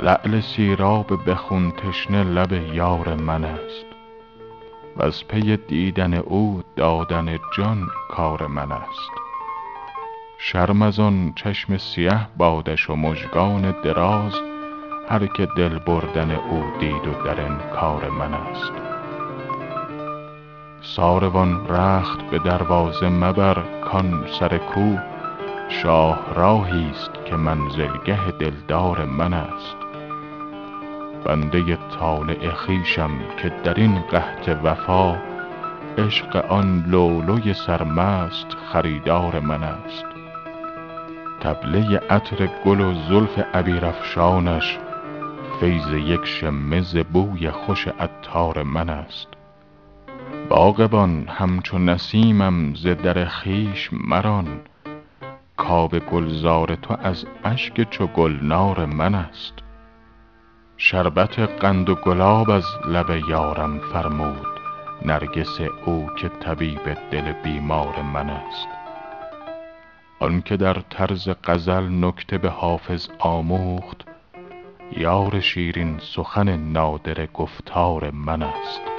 لعل سیراب به خون تشنه لب یار من است. وز پی دیدن او دادن جان کار من است. شرم از آن چشم سیه بادش و مژگان دراز هر که دل بردن او دید و در انکار من است. ساروان رخت به دروازه مبر کان سر کو شاهراهی ست که منزلگه دلدار من است. بنده طالع خویشم که در این قحط وفا عشق آن لؤلؤی سرمست خریدار من است. طبله عطر گل و زلف عبیرافشانش فیض یک شمه ز بوی خوش عطار من است. باغبان همچو نسیمم ز در خویش مران کآب گلزار تو از اشک چو گلنار من است. شربت قند و گلاب از لب یارم فرمود نرگس او که طبیب دل بیمار من است. آن که در طرز غزل نکته به حافظ آموخت یار شیرین سخن نادره گفتار من است.